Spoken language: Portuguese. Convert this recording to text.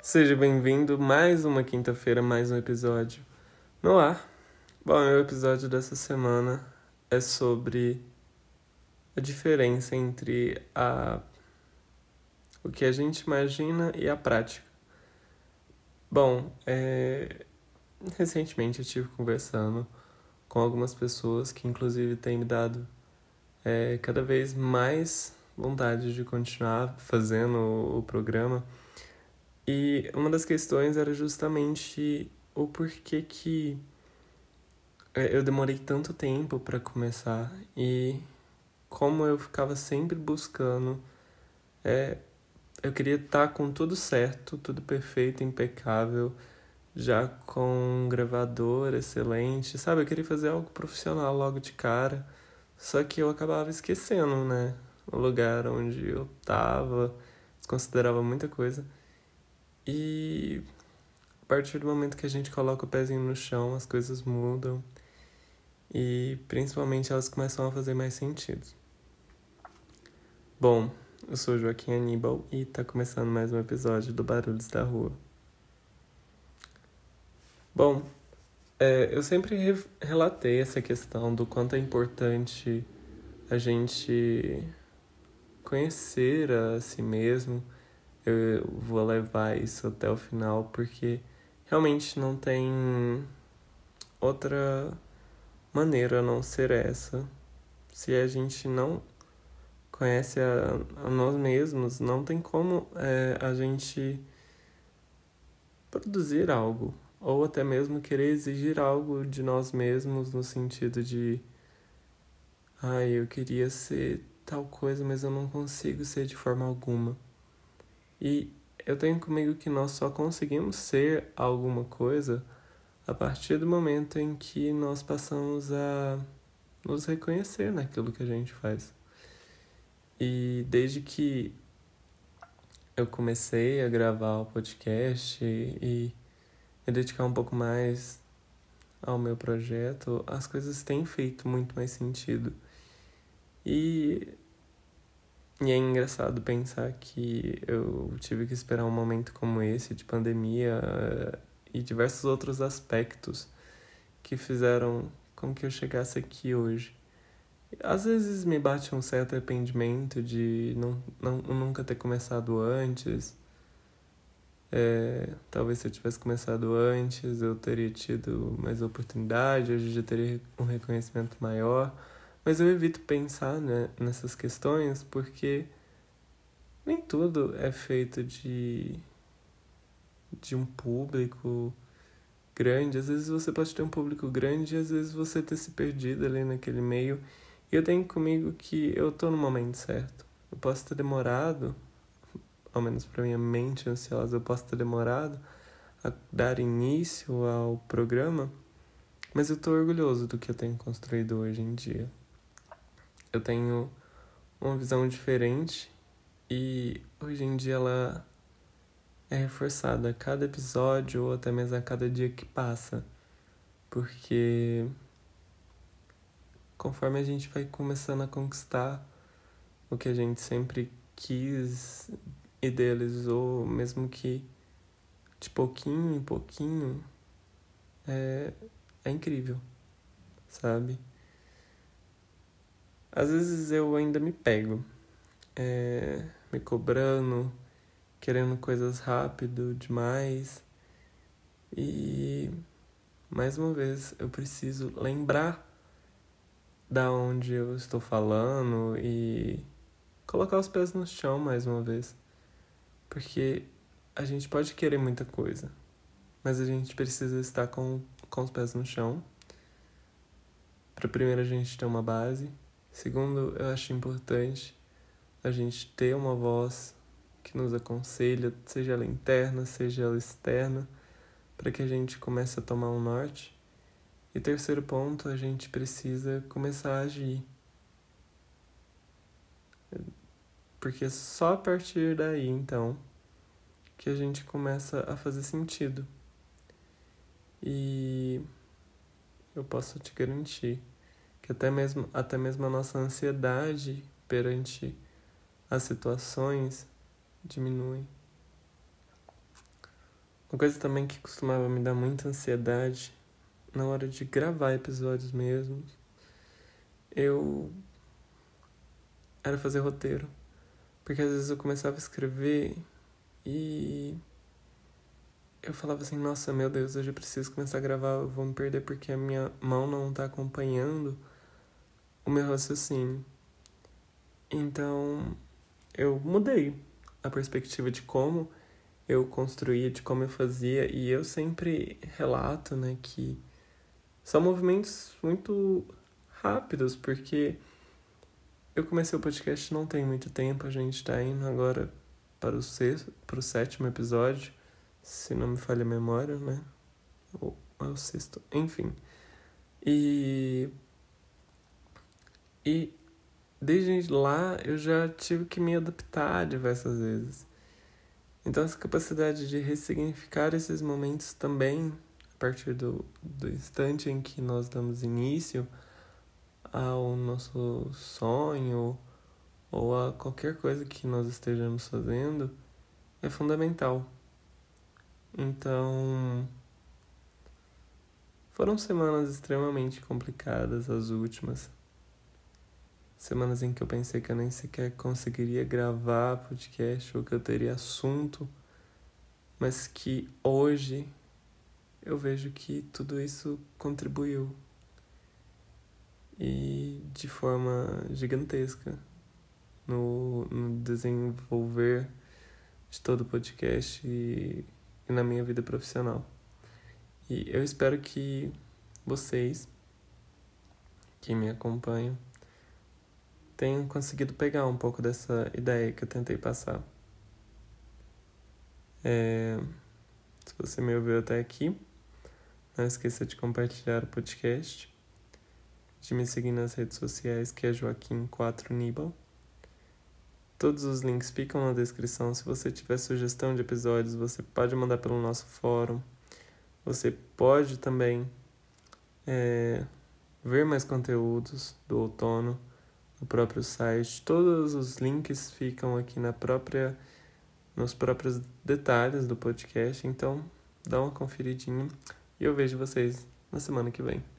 Seja bem-vindo mais uma quinta-feira, mais um episódio no ar. Bom, o episódio dessa semana é sobre a diferença entre a o que a gente imagina e a prática. Bom, é... recentemente eu estive conversando com algumas pessoas que inclusive têm me dado é, cada vez mais vontade de continuar fazendo o programa. E uma das questões era justamente o porquê que é, eu demorei tanto tempo para começar e como eu ficava sempre buscando. É, eu queria estar tá com tudo certo, tudo perfeito, impecável, já com um gravador excelente, sabe? Eu queria fazer algo profissional logo de cara, só que eu acabava esquecendo, né? O lugar onde eu tava, desconsiderava muita coisa. E a partir do momento que a gente coloca o pezinho no chão, as coisas mudam e principalmente elas começam a fazer mais sentido. Bom, eu sou Joaquim Aníbal e está começando mais um episódio do Barulhos da Rua. Bom, é, eu sempre re relatei essa questão do quanto é importante a gente conhecer a si mesmo eu vou levar isso até o final porque realmente não tem outra maneira a não ser essa. Se a gente não conhece a, a nós mesmos, não tem como é, a gente produzir algo ou até mesmo querer exigir algo de nós mesmos no sentido de ai, ah, eu queria ser tal coisa, mas eu não consigo ser de forma alguma. E eu tenho comigo que nós só conseguimos ser alguma coisa a partir do momento em que nós passamos a nos reconhecer naquilo que a gente faz. E desde que eu comecei a gravar o podcast e me dedicar um pouco mais ao meu projeto, as coisas têm feito muito mais sentido. E e é engraçado pensar que eu tive que esperar um momento como esse, de pandemia, eh, e diversos outros aspectos que fizeram com que eu chegasse aqui hoje. Às vezes me bate um certo arrependimento de não, não, nunca ter começado antes. É, talvez se eu tivesse começado antes, eu teria tido mais oportunidade, hoje já teria um reconhecimento maior. Mas eu evito pensar né, nessas questões porque nem tudo é feito de, de um público grande. Às vezes você pode ter um público grande e às vezes você ter se perdido ali naquele meio. E eu tenho comigo que eu tô no momento certo. Eu posso ter demorado, ao menos para minha mente ansiosa, eu posso ter demorado a dar início ao programa, mas eu tô orgulhoso do que eu tenho construído hoje em dia eu tenho uma visão diferente e hoje em dia ela é reforçada a cada episódio ou até mesmo a cada dia que passa. Porque conforme a gente vai começando a conquistar o que a gente sempre quis, idealizou, mesmo que de pouquinho em pouquinho, é, é incrível, sabe? Às vezes eu ainda me pego, é, me cobrando, querendo coisas rápido demais. E mais uma vez eu preciso lembrar da onde eu estou falando e colocar os pés no chão mais uma vez. Porque a gente pode querer muita coisa, mas a gente precisa estar com, com os pés no chão. Para primeiro a gente ter uma base Segundo, eu acho importante a gente ter uma voz que nos aconselha, seja ela interna, seja ela externa, para que a gente comece a tomar um norte. E terceiro ponto, a gente precisa começar a agir. Porque é só a partir daí, então, que a gente começa a fazer sentido. E eu posso te garantir que até mesmo, até mesmo a nossa ansiedade perante as situações diminui. Uma coisa também que costumava me dar muita ansiedade na hora de gravar episódios mesmo, eu era fazer roteiro. Porque às vezes eu começava a escrever e eu falava assim, nossa, meu Deus, eu preciso começar a gravar, eu vou me perder porque a minha mão não tá acompanhando o meu raciocínio. Então, eu mudei a perspectiva de como eu construía, de como eu fazia, e eu sempre relato, né, que são movimentos muito rápidos, porque eu comecei o podcast não tem muito tempo, a gente tá indo agora para o sexto, para o sétimo episódio, se não me falha a memória, né? Ou é o sexto, enfim. E e desde lá eu já tive que me adaptar diversas vezes. Então, essa capacidade de ressignificar esses momentos também, a partir do, do instante em que nós damos início ao nosso sonho ou a qualquer coisa que nós estejamos fazendo, é fundamental. Então, foram semanas extremamente complicadas as últimas. Semanas em que eu pensei que eu nem sequer conseguiria gravar podcast ou que eu teria assunto, mas que hoje eu vejo que tudo isso contribuiu e de forma gigantesca no, no desenvolver de todo o podcast e, e na minha vida profissional. E eu espero que vocês que me acompanham tenham conseguido pegar um pouco dessa ideia que eu tentei passar. É, se você me ouviu até aqui, não esqueça de compartilhar o podcast, de me seguir nas redes sociais, que é Joaquim4Nibal. Todos os links ficam na descrição. Se você tiver sugestão de episódios, você pode mandar pelo nosso fórum. Você pode também é, ver mais conteúdos do outono no próprio site. Todos os links ficam aqui na própria nos próprios detalhes do podcast, então dá uma conferidinha e eu vejo vocês na semana que vem.